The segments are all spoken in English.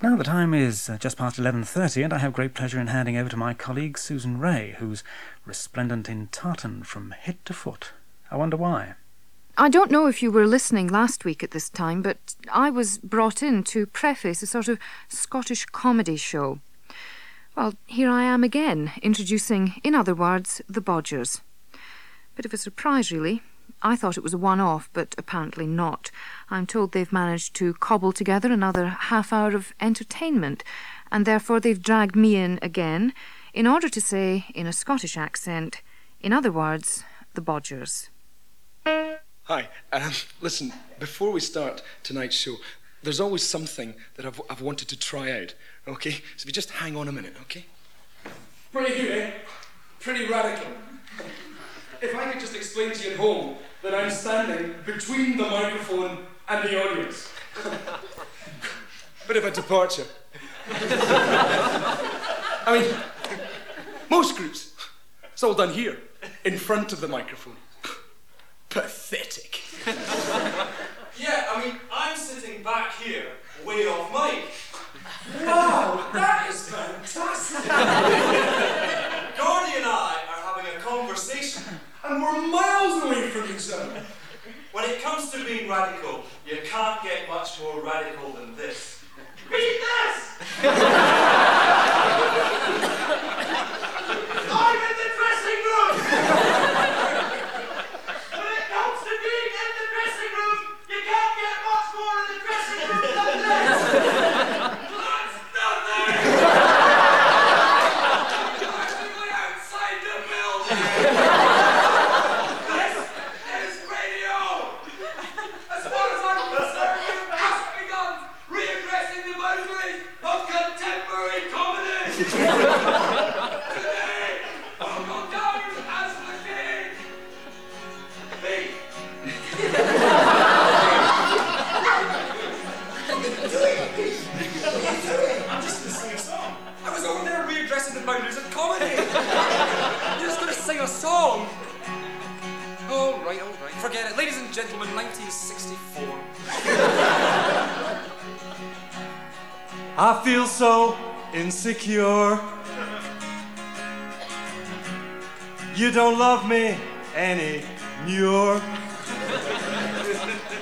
Now the time is uh, just past 11.30 and I have great pleasure in handing over to my colleague Susan Ray, who's resplendent in tartan from head to foot. I wonder why. I don't know if you were listening last week at this time, but I was brought in to preface a sort of Scottish comedy show. Well, here I am again, introducing, in other words, the Bodgers. Bit of a surprise, really. I thought it was a one off, but apparently not. I'm told they've managed to cobble together another half hour of entertainment, and therefore they've dragged me in again in order to say, in a Scottish accent, in other words, the Bodgers. Hi. Um, listen, before we start tonight's show, there's always something that I've, I've wanted to try out, okay? So if you just hang on a minute, okay? Pretty good, eh? Pretty radical. If I could just explain to you at home that I'm standing between the microphone and the audience. Bit of a departure. I mean, most groups, it's all done here, in front of the microphone. Pathetic. Yeah, I mean, I'm sitting back here, way off mic. Wow, that is fantastic. Gordy and I are having a conversation. And we're miles from. When it comes to being radical, you can't get much more radical than this. Read this!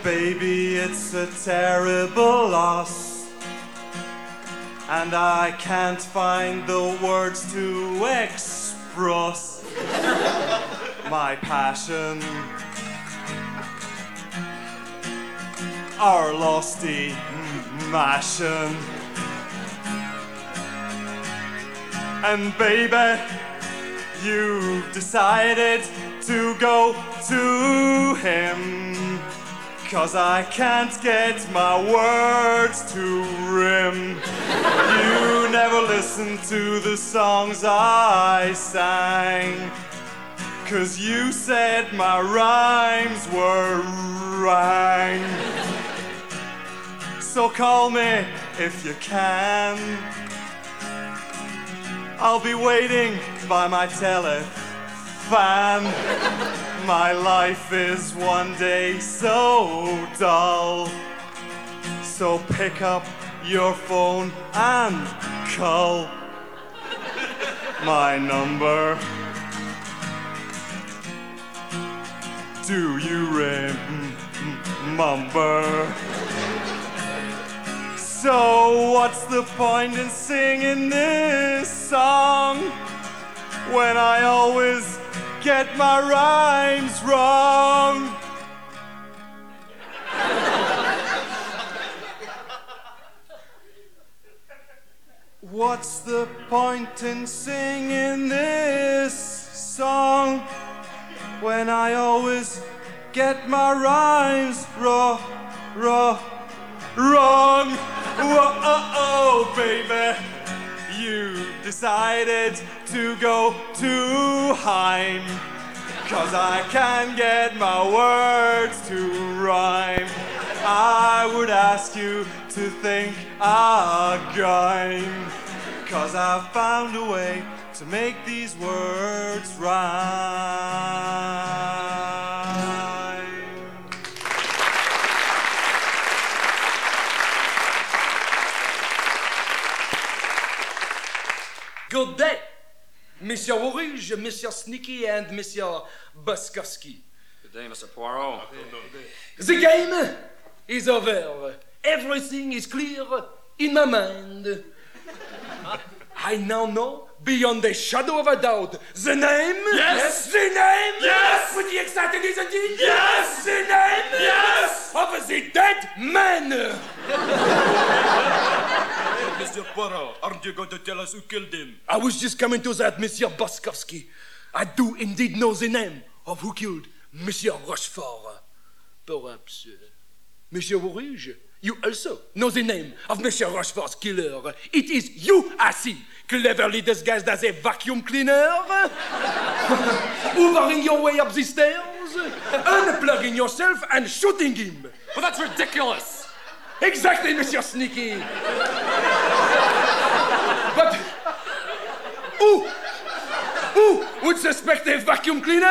Baby, it's a terrible loss. And I can't find the words to express my passion. Our losty mashing. And baby, you decided to go to him. Cause I can't get my words to rim. You never listened to the songs I sang. Cause you said my rhymes were rang. So call me if you can. I'll be waiting by my telefan. My life is one day so dull. So pick up your phone and call my number. Do you remember? So, what's the point in singing this song when I always get my rhymes wrong? What's the point in singing this song when I always get my rhymes raw, raw, wrong? Whoa, oh, oh, baby, you decided to go to Heim. Cause I can't get my words to rhyme. I would ask you to think again. Cause I've found a way to make these words rhyme. Monsieur Rouge, Monsieur Sneaky, and Monsieur Boskowski. Good day, Mr. Poirot. The game is over. Everything is clear in my mind. I now know, beyond a shadow of a doubt, the name. Yes. The name. Yes. Pretty exciting, isn't it? Yes. The name. Yes. Of the dead man. Mr. Poirot, aren't you going to tell us who killed him? I was just coming to that, Monsieur Boskowski. I do indeed know the name of who killed Monsieur Rochefort. Perhaps, uh, Monsieur Rouge, you also know the name of Monsieur Rochefort's killer. It is you, I see, cleverly disguised as a vacuum cleaner, hoovering your way up the stairs, unplugging yourself, and shooting him. But that's ridiculous! Exactly, Monsieur Sneaky. but who, who would suspect a vacuum cleaner?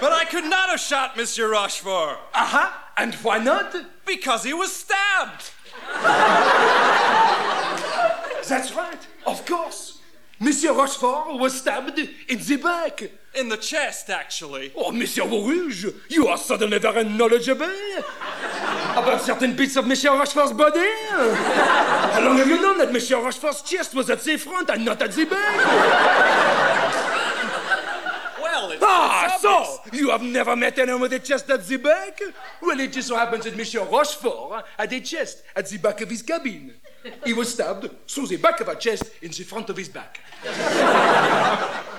But I could not have shot Monsieur Rochefort Uh-huh. And why not? because he was stabbed. That's right. Of course. Monsieur Rochefort was stabbed in the back. In the chest, actually. Oh, Monsieur Rouge, you are suddenly very knowledgeable about certain bits of Monsieur Rochefort's body. How long have you known that Monsieur Rochefort's chest was at the front and not at the back? Well, it's, Ah, it's so you have never met anyone with a chest at the back? Well, it just so happens that Monsieur Rochefort had a chest at the back of his cabin. He was stabbed through the back of a chest in the front of his back.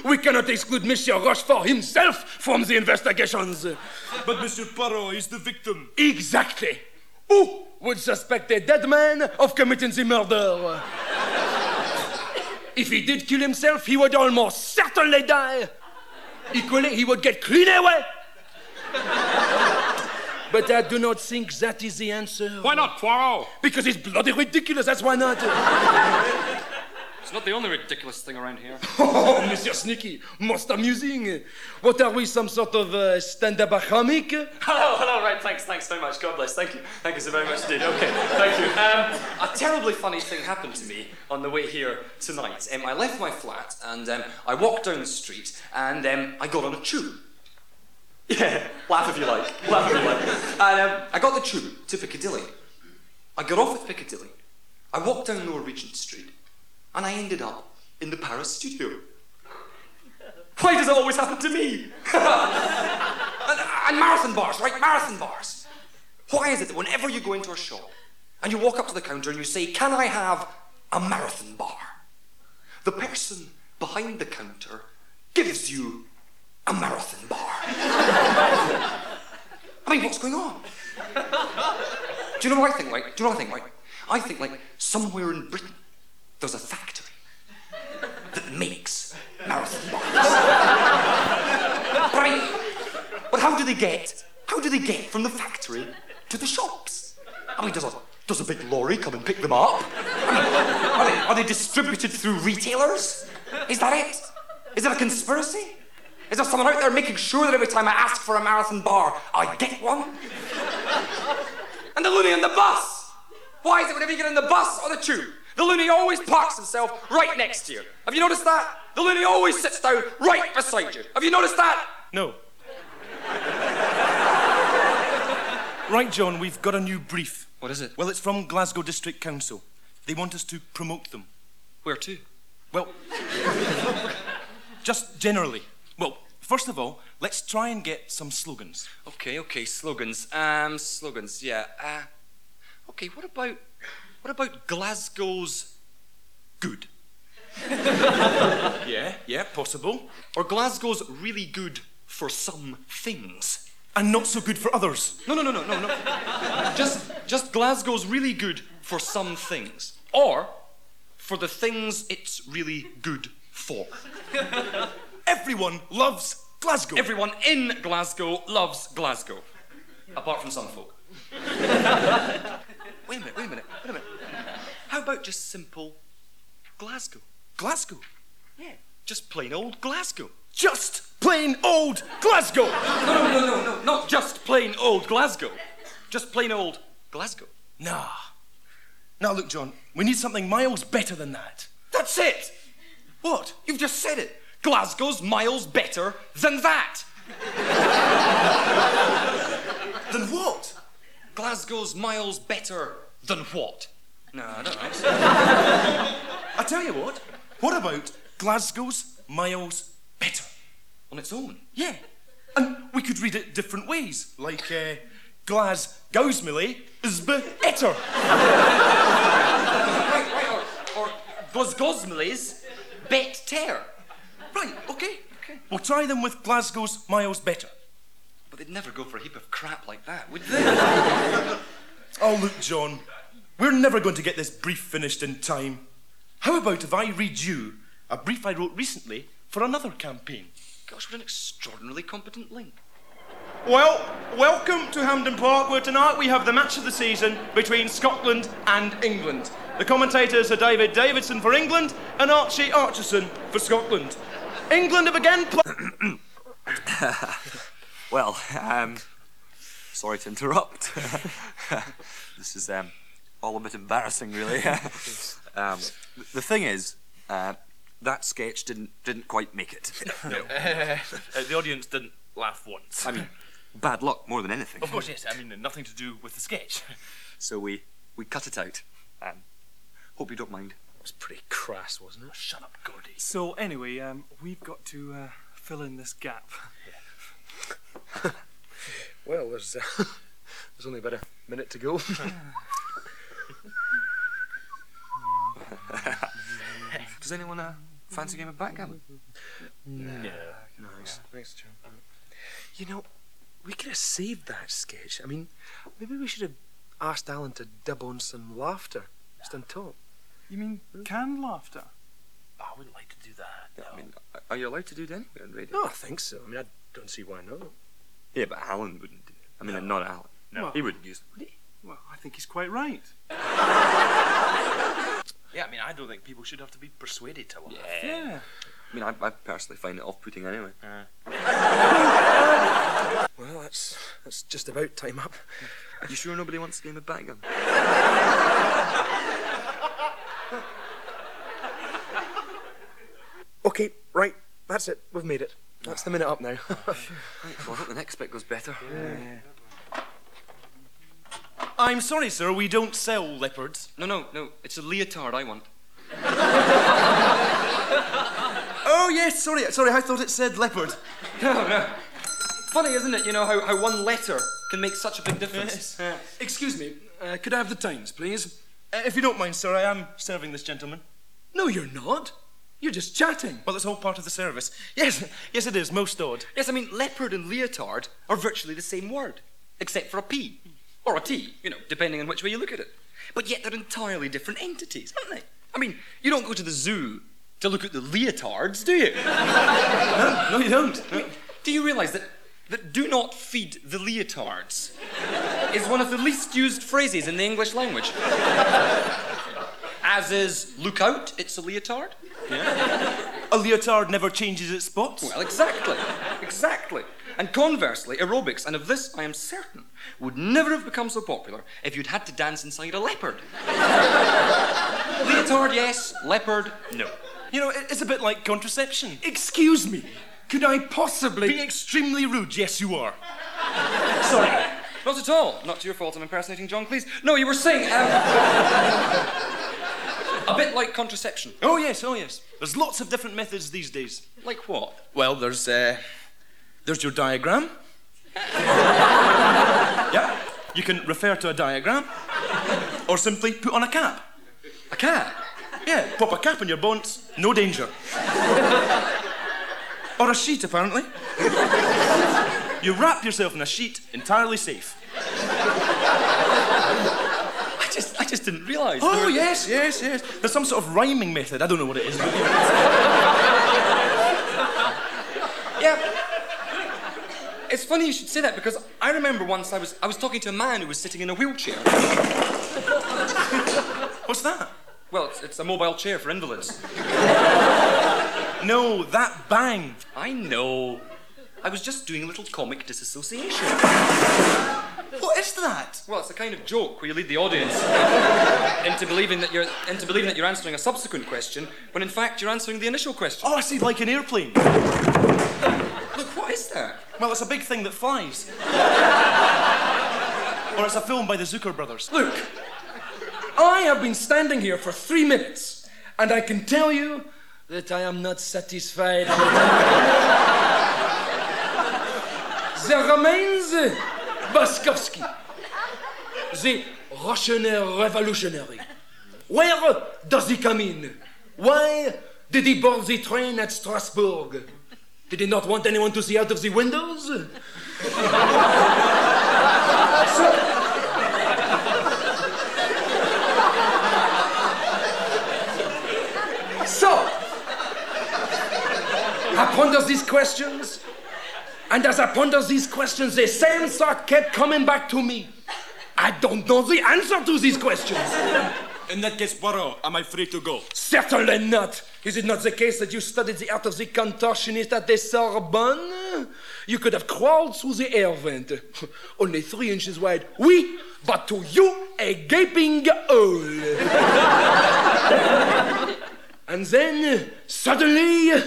We cannot exclude Monsieur Rochefort himself from the investigations. But Monsieur Poirot is the victim. Exactly. Who would suspect a dead man of committing the murder? if he did kill himself, he would almost certainly die. Equally, he would get clean away. but I do not think that is the answer. Why not, Poirot? Because it's bloody ridiculous, that's why not. It's not the only ridiculous thing around here. oh, Monsieur Sneaky, most amusing. What are we, some sort of uh, stand-up comic? Hello, hello, right, thanks, thanks very much. God bless, thank you. Thank you so very much indeed. Okay, thank you. Um, a terribly funny thing happened to me on the way here tonight. Um, I left my flat and um, I walked down the street and um, I got on a tube. Yeah, laugh if you like. Laugh if you like. And um, I got the tube to Piccadilly. I got off at Piccadilly. I walked down Lower Regent Street and I ended up in the Paris studio. Why does it always happen to me? and, and marathon bars, right? Marathon bars. Why is it that whenever you go into a shop and you walk up to the counter and you say, Can I have a marathon bar? The person behind the counter gives you a marathon bar. I mean, what's going on? Do you know what I think, right? Do you know what I think, right? I think, like, somewhere in Britain, there's a factory that makes marathon bars. but I mean, but how do they get? How do they get from the factory to the shops? I mean, does a does a big lorry come and pick them up? I mean, are they, are they distributed through retailers? Is that it? Is it a conspiracy? Is there someone out there making sure that every time I ask for a marathon bar, I get one? And the loony on the bus. Why is it whenever you get in the bus or the tube, the loony always parks himself right next to you? Have you noticed that? The loony always sits down right beside you. Have you noticed that? No. right, John, we've got a new brief. What is it? Well, it's from Glasgow District Council. They want us to promote them. Where to? Well, just generally. Well, first of all, let's try and get some slogans. Okay, okay, slogans. Um, slogans, yeah. Uh, okay, what about what about Glasgow's good? Yeah, yeah, possible. Or Glasgow's really good for some things? And not so good for others. No, no, no, no, no, no. just, just Glasgow's really good for some things, or for the things it's really good for. Everyone loves Glasgow. Everyone in Glasgow loves Glasgow, apart from some folk. wait a minute, wait a minute, wait a minute. How about just simple Glasgow? Glasgow. Yeah, just plain old Glasgow. Just plain old Glasgow. No, no, no, no, no, not just plain old Glasgow. Just plain old Glasgow. Nah. Now, look, John, we need something miles better than that. That's it! What? You've just said it. Glasgow's miles better than that. Then what? Glasgow's miles better than what? No, I don't know. I tell you what. What about Glasgow's miles better? On its own. Yeah. And we could read it different ways, like uh, Glasgow's is better. Right, right, or, or Glasgow's bet tear. Right, okay. We'll try them with Glasgow's miles better. But they'd never go for a heap of crap like that, would they? Oh, look, John, we're never going to get this brief finished in time. How about if I read you a brief I wrote recently for another campaign? Gosh, what an extraordinarily competent link. Well, welcome to Hampden Park, where tonight we have the match of the season between Scotland and England. The commentators are David Davidson for England and Archie Archerson for Scotland. England have again played. Well, um, sorry to interrupt. this is um, all a bit embarrassing, really. um, the thing is, uh, that sketch didn't didn't quite make it. Uh, the audience didn't laugh once. I mean, bad luck more than anything. of course, yes. I mean, nothing to do with the sketch. So we we cut it out. Um, hope you don't mind. It was pretty crass, wasn't it? Shut up, Gordy. So anyway, um, we've got to uh, fill in this gap. Well, there's, uh, there's only about a minute to go. Does anyone uh, fancy a game of backgammon? Yeah. Nice. Thanks, John. You know, we could have saved that sketch. I mean, maybe we should have asked Alan to dub on some laughter just on top. You mean canned laughter? I wouldn't like to do that. Yeah, I mean, are you allowed to do it anyway on radio? No, I think so. I mean, I don't see why not. Yeah, but Alan wouldn't do it. I mean, not Alan. No. He wouldn't use it, would he? Well, I think he's quite right. Yeah, I mean, I don't think people should have to be persuaded to laugh. Yeah. I mean, I, I personally find it off-putting anyway. Uh. Well, that's that's just about time up. Are you sure nobody wants a game of backgammon? Okay, right. That's it. We've made it. That's the minute up now. Right, well, I hope the next bit goes better. I'm sorry, sir. We don't sell leopards. No, no, no. It's a leotard I want. Oh yes, sorry, sorry. I thought it said leopard. No, no. Funny, isn't it? You know how, how one letter can make such a big difference. Yeah. Excuse me. Uh, could I have the Times, please? Uh, if you don't mind, sir, I am serving this gentleman. No, you're not. You're just chatting. Well, it's all part of the service. Yes, yes, it is. Most odd. Yes, I mean, leopard and leotard are virtually the same word, except for a P. Or a T, you know, depending on which way you look at it. But yet they're entirely different entities, aren't they? I mean, you don't go to the zoo to look at the leotards, do you? No, you don't. Do you realise that, that do not feed the leotards is one of the least used phrases in the English language? As is look out, it's a leotard. A leotard never changes its spots. Well, exactly. Exactly. And conversely, aerobics, and of this I am certain, would never have become so popular if you'd had to dance inside a leopard. leotard, yes. Leopard, no. You know, it's a bit like contraception. Excuse me. Could I possibly be extremely rude? Yes, you are. Sorry. Not at all. Not to your fault I'm impersonating John Cleese. No, you were saying. Um, a bit like contraception. Oh yes, oh yes. There's lots of different methods these days. Like what? Well, there's uh, there's your diagram. Yeah, you can refer to a diagram, or simply put on a cap. A cap. Yeah, pop a cap on your bonds, no danger. or a sheet, apparently. you wrap yourself in a sheet, entirely safe. I just, I just didn't realise. Oh were- yes, yes, yes. There's some sort of rhyming method. I don't know what it is. Yeah. It's funny you should say that because I remember once I was, I was talking to a man who was sitting in a wheelchair. What's that? Well, it's, it's a mobile chair for invalids. No, that bang. I know. I was just doing a little comic disassociation. What is that? Well, it's a kind of joke where you lead the audience into believing that you're into believing that you're answering a subsequent question when in fact you're answering the initial question. Oh, I see, like an airplane. What is that? Well, it's a big thing that flies. or it's a film by the Zucker brothers. Look, I have been standing here for three minutes, and I can tell you that I am not satisfied. there remains Boskowski, the Russian revolutionary. Where does he come in? Why did he board the train at Strasbourg? Did he not want anyone to see out of the windows? So, So, I ponder these questions, and as I ponder these questions, the same thought kept coming back to me. I don't know the answer to these questions. In that case, Poirot, am I free to go? Certainly not. Is it not the case that you studied the art of the contortionist at the Sorbonne? You could have crawled through the air vent. Only three inches wide. Oui, but to you, a gaping hole. and then, suddenly,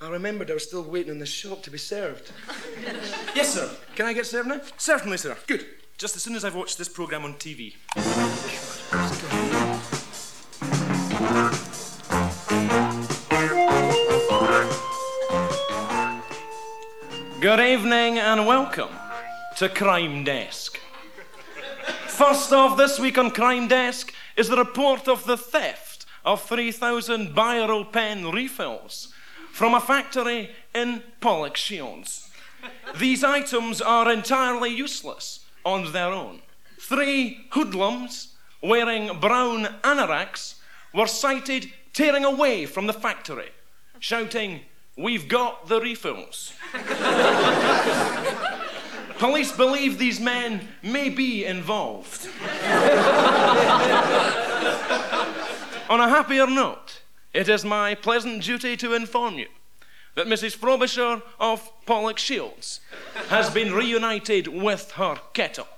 I remembered I was still waiting in the shop to be served. Yes, sir. Can I get served now? Certainly, sir. Good. Just as soon as I've watched this program on TV. Good evening and welcome to Crime Desk. First off, this week on Crime Desk is the report of the theft of 3,000 biro pen refills from a factory in Pollokshields. These items are entirely useless on their own. Three hoodlums wearing brown anoraks were sighted tearing away from the factory, shouting, We've got the refills. Police believe these men may be involved. On a happier note, it is my pleasant duty to inform you that Mrs. Frobisher of Pollokshields has been reunited with her kettle,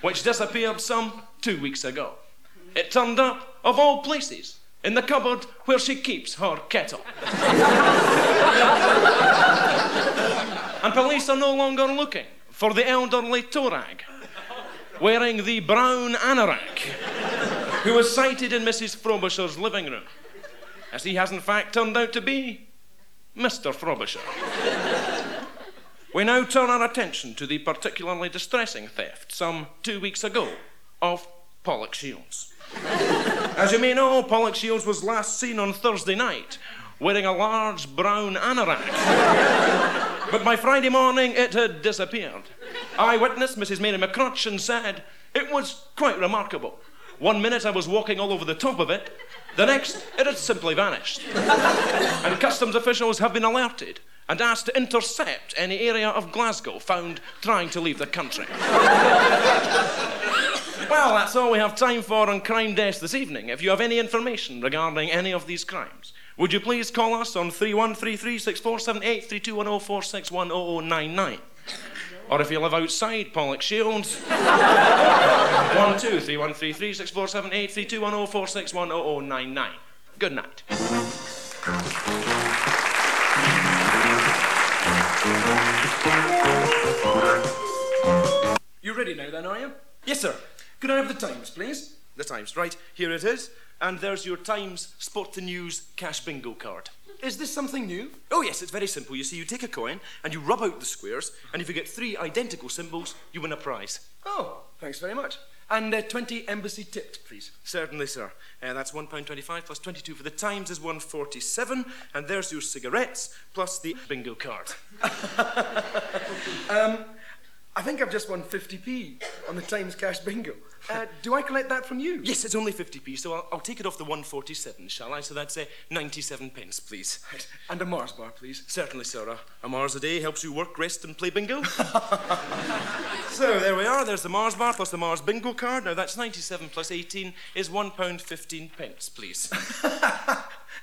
which disappeared some two weeks ago. It turned up, of all places, in the cupboard where she keeps her kettle. and police are no longer looking for the elderly Torag wearing the brown anorak who was sighted in Mrs. Frobisher's living room, as he has in fact turned out to be Mr. Frobisher. we now turn our attention to the particularly distressing theft some two weeks ago of Pollokshields. As you may know, Pollokshields was last seen on Thursday night wearing a large brown anorak. but by Friday morning, it had disappeared. Eyewitness Mrs. Mary McCrutchen said it was quite remarkable. One minute I was walking all over the top of it, the next it had simply vanished. and customs officials have been alerted and asked to intercept any area of Glasgow found trying to leave the country. Well, that's all we have time for on Crime Desk this evening. If you have any information regarding any of these crimes, would you please call us on 3133 6478 3210 461 0099? Or if you live outside Pollokshields, 1 2 3133 6478 3210 461 0099. Good night. You ready now, then, are you? Yes, sir. Could I have the Times, please? The Times, right. Here it is. And there's your Times Sport the News cash bingo card. Is this something new? Oh, yes, it's very simple. You see, you take a coin and you rub out the squares, and if you get three identical symbols, you win a prize. Oh, thanks very much. And uh, 20 embassy tipped, please. Certainly, sir. Uh, that's £1.25 plus 22 for the Times is 147 and there's your cigarettes plus the bingo card. um, I think I've just won 50p on the Times Cash Bingo. Uh, do I collect that from you? Yes, it's only 50p, so I'll, I'll take it off the 147, shall I? So that's uh, 97 pence, please. Right. And a Mars bar, please. Certainly, sir. A, a Mars a day helps you work, rest, and play bingo. so there we are. There's the Mars bar plus the Mars bingo card. Now that's 97 plus 18 is £1 15 pence, please.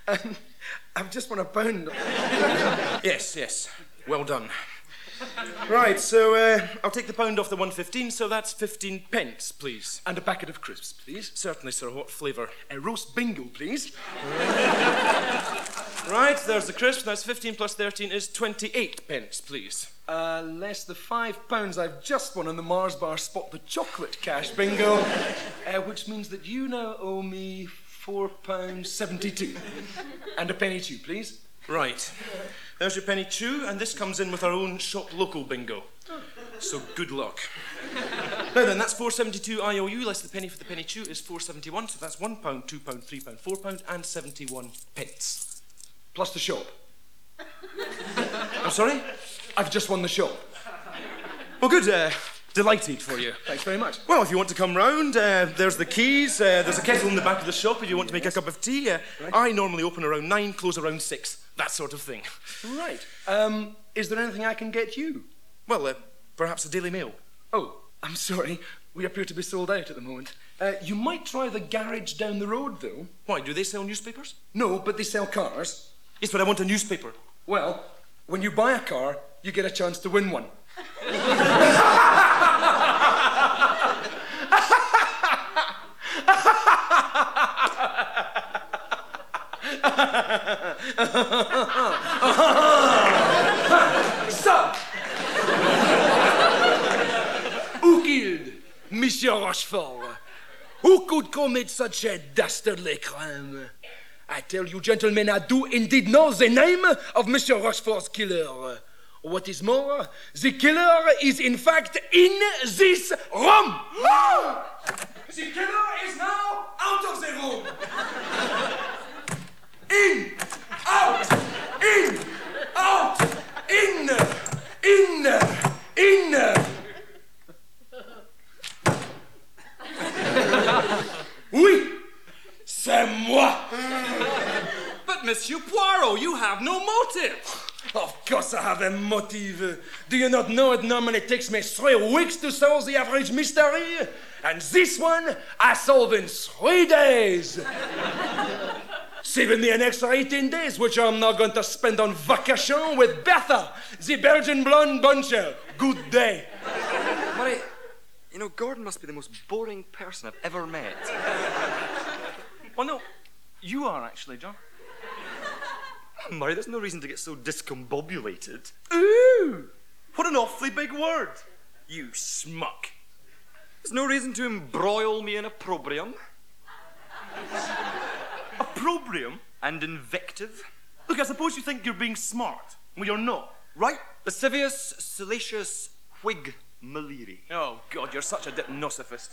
um, I've just won a pound. yes, yes. Well done. Right, so uh, I'll take the pound off the 115, so that's 15 pence, please. And a packet of crisps, please. Certainly, sir. What flavour? A roast bingo, please. Right, there's the crisp. That's 15 plus 13 is 28 pence, please. Uh, less the five pounds I've just won on the Mars Bar Spot the Chocolate Cash Bingo, uh, which means that you now owe me four pounds seventy-two. And a penny too, please. Right. There's your penny chew, and this comes in with our own shop local bingo. So good luck. now then, that's 472 IOU less the penny for the penny chew is 471, so that's one pound, two pound, three pound, four pound, and 71 pence. Plus the shop. I'm sorry? I've just won the shop. Well, good. Uh, delighted for you. Thanks very much. Well, if you want to come round, uh, there's the keys. Uh, there's a kettle in the back of the shop if you want to make a cup of tea. Uh, I normally open around nine, close around six. That sort of thing. Right. Um, is there anything I can get you? Well, uh, perhaps the Daily Mail. Oh, I'm sorry. We appear to be sold out at the moment. Uh, you might try the garage down the road, though. Why, do they sell newspapers? No, but they sell cars. Yes, but I want a newspaper. Well, when you buy a car, you get a chance to win one. Ça Who killed Monsieur Rochefort? Who could commit such a dastardly crime? I tell you, gentlemen, I do indeed know the name of Monsieur Rochefort's killer. What is more, the killer is in fact in this room. the killer is now out of the room. In, out, in, out, in, in, in. Oui, c'est moi. But, Monsieur Poirot, you have no motive. Of course I have a motive. Do you not know it normally takes me three weeks to solve the average mystery? And this one I solve in three days. Saving me an extra 18 days, which I'm now going to spend on vacation with Bertha, the Belgian blonde buncher. Good day. Murray, you know, Gordon must be the most boring person I've ever met. Well, no, you are actually, John. Murray, there's no reason to get so discombobulated. Ooh! What an awfully big word. You smuck. There's no reason to embroil me in opprobrium Opprobrium? and invective. Look, I suppose you think you're being smart. Well, you're not. Right? Lascivious, salacious, Whig, Maleri. Oh, God, you're such a deipnosophist.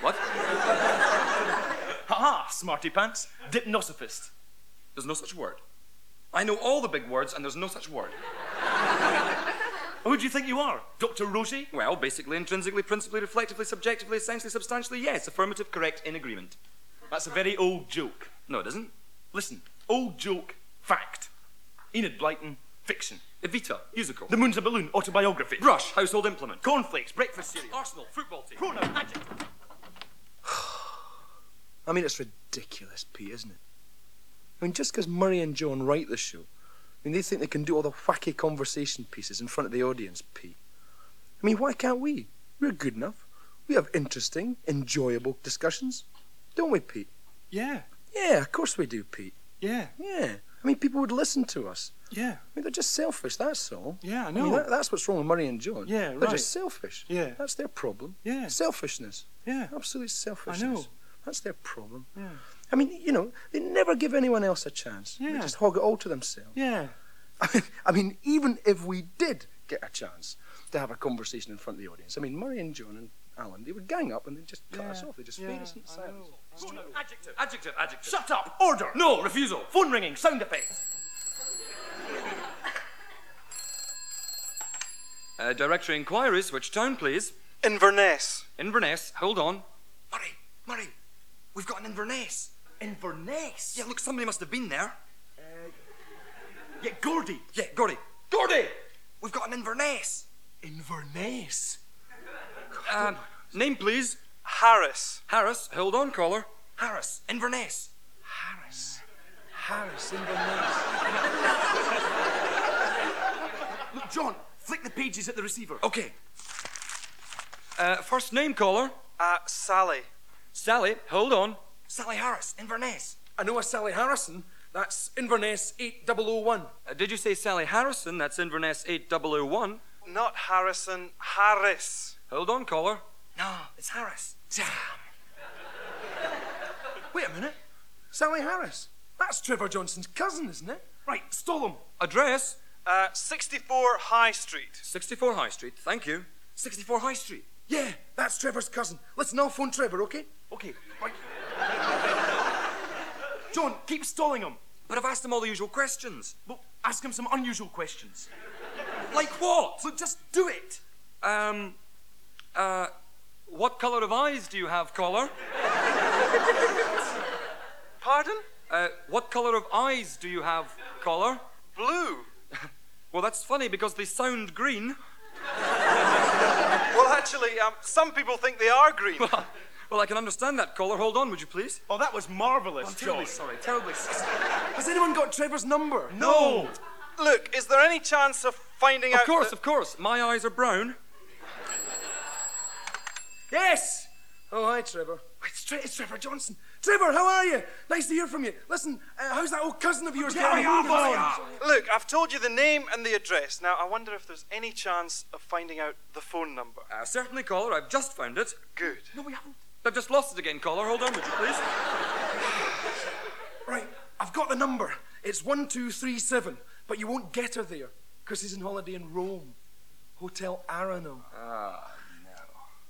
What? Ha ha, smarty pants. Deipnosophist. There's no such word. I know all the big words, and there's no such word. Who do you think you are? Dr. Roget? Well, basically, intrinsically, principally, reflectively, subjectively, essentially, substantially, yes. Affirmative, correct, in agreement. That's a very old joke. No, it isn't. Listen, old joke, fact. Enid Blyton, fiction. Evita, musical. The Moon's a Balloon, autobiography. brush, household implement. Cornflakes, breakfast cereal. Arsenal, football team. Pronoun, adjective. I mean, it's ridiculous, Pete, isn't it? I mean, just because Murray and John write the show, I mean, they think they can do all the wacky conversation pieces in front of the audience, Pete. I mean, why can't we? We're good enough. We have interesting, enjoyable discussions. Don't we, Pete? Yeah, Yeah, of course we do, Pete. yeah, Yeah. I mean, people would listen to us. yeah, I mean, they're just selfish, that's all. yeah, I I know. mean, that, that's what's wrong with Murray and John. Yeah, right. They're just selfish. Yeah. That's their problem. Yeah. Selfishness. Yeah, Absolute selfishness. I know. That's their problem. yeah, I mean, you know, they never give anyone else a chance. Yeah. They just hog it all to themselves. yeah. I mean, I mean, even if we did get a chance to have a conversation in front of the audience, I mean, Murray and John and Alan, they would gang up and they'd just cut us off. They'd just yeah, fade us into I silence. know. Adjective, adjective, adjective. Shut up! Order! No, refusal. Phone ringing, sound effect. Uh, directory inquiries, which town, please? Inverness. Inverness, hold on. Murray, Murray, we've got an Inverness. Inverness. Yeah, look, somebody must have been there. Yeah, Gordy. Yeah, Gordy. Gordy! We've got an Inverness. Inverness. Um, name, please. Harris. Harris, hold on, caller. Harris, Inverness. Harris. Harris, Inverness. Look, John, Flick the pages at the receiver. Okay. Uh, first name caller. Uh, Sally. Sally, hold on. Sally Harris, Inverness. I know a Sally Harrison. That's Inverness 8001. Uh, did you say Sally Harrison? That's Inverness 8001. Not Harrison, Harris. Hold on, caller. No, it's Harris. Damn. Wait a minute. Sally Harris. That's Trevor Johnson's cousin, isn't it? Right, stole him. Address? Uh, 64 High Street. 64 High Street. Thank you. 64 High Street. Yeah, that's Trevor's cousin. Listen, I'll phone Trevor, okay? Okay, right. John, keep stalling him. But I've asked him all the usual questions. Well, ask him some unusual questions. Like what? Look, just do it. Um, uh, what colour of eyes do you have, caller? Pardon? Uh, what colour of eyes do you have, caller? Blue. Well, that's funny because they sound green. Well, actually, um, some people think they are green. Well, I can understand that, caller. Hold on, would you please? Oh, that was marvellous, I'm terribly John. sorry. Terribly sorry. Has anyone got Trevor's number? No. Look, is there any chance of finding Of out? Of course, the- of course. My eyes are brown. Yes! Oh, hi, Trevor. It's, Tre- it's Trevor Johnson. Trevor, how are you? Nice to hear from you. Listen, uh, how's that old cousin of yours getting on? Look, I've told you the name and the address. Now, I wonder if there's any chance of finding out the phone number. Uh, certainly, caller. I've just found it. Good. No, we haven't. I've just lost it again, caller. Hold on, would you please? Right, I've got the number. It's 1237, but you won't get her there because he's on holiday in Rome. Hotel Arano. Ah,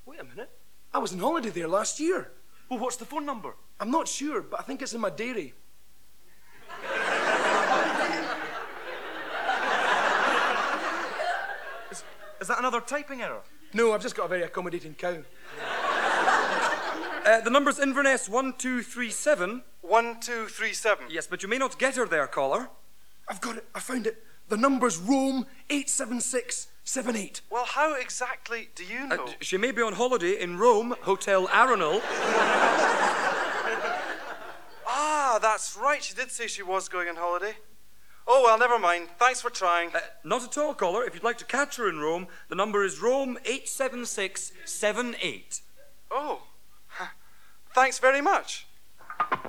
Wait a minute. I was on holiday there last year. Well, what's the phone number? I'm not sure, but I think it's in my diary. Is that another typing error? No, I've just got a very accommodating cow. Uh, the number's Inverness 1237. 1237. Yes, but you may not get her there, caller. I've got it. I found it. The number's Rome 87678. Well, how exactly do you Uh, know? she may be on holiday in Rome, Hotel Arenal. ah, that's right. She did say she was going on holiday. Oh, well, never mind. Thanks for trying. Uh, not at all, caller. If you'd like to catch her in Rome, the number is Rome 87678. Oh, thanks very much.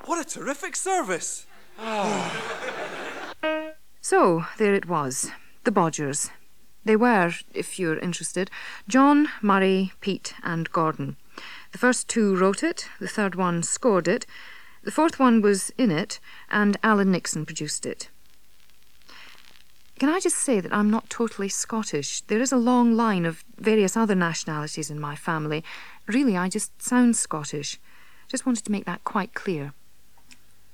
What a terrific service. So, there it was. The Bodgers. They were, if you're interested, John, Murray, Pete, and Gordon. The first two wrote it, the third one scored it, the fourth one was in it, and Alan Nixon produced it. Can I just say that I'm not totally Scottish? There is a long line of various other nationalities in my family. Really, I just sound Scottish. Just wanted to make that quite clear.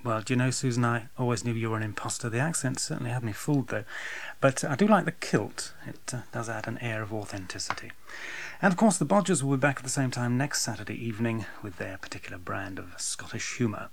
Well, do you know, Susan, I always knew you were an imposter. The accent certainly had me fooled, though. But I do like the kilt. It uh, does add an air of authenticity. And of course, the Bodgers will be back at the same time next Saturday evening with their particular brand of Scottish humour.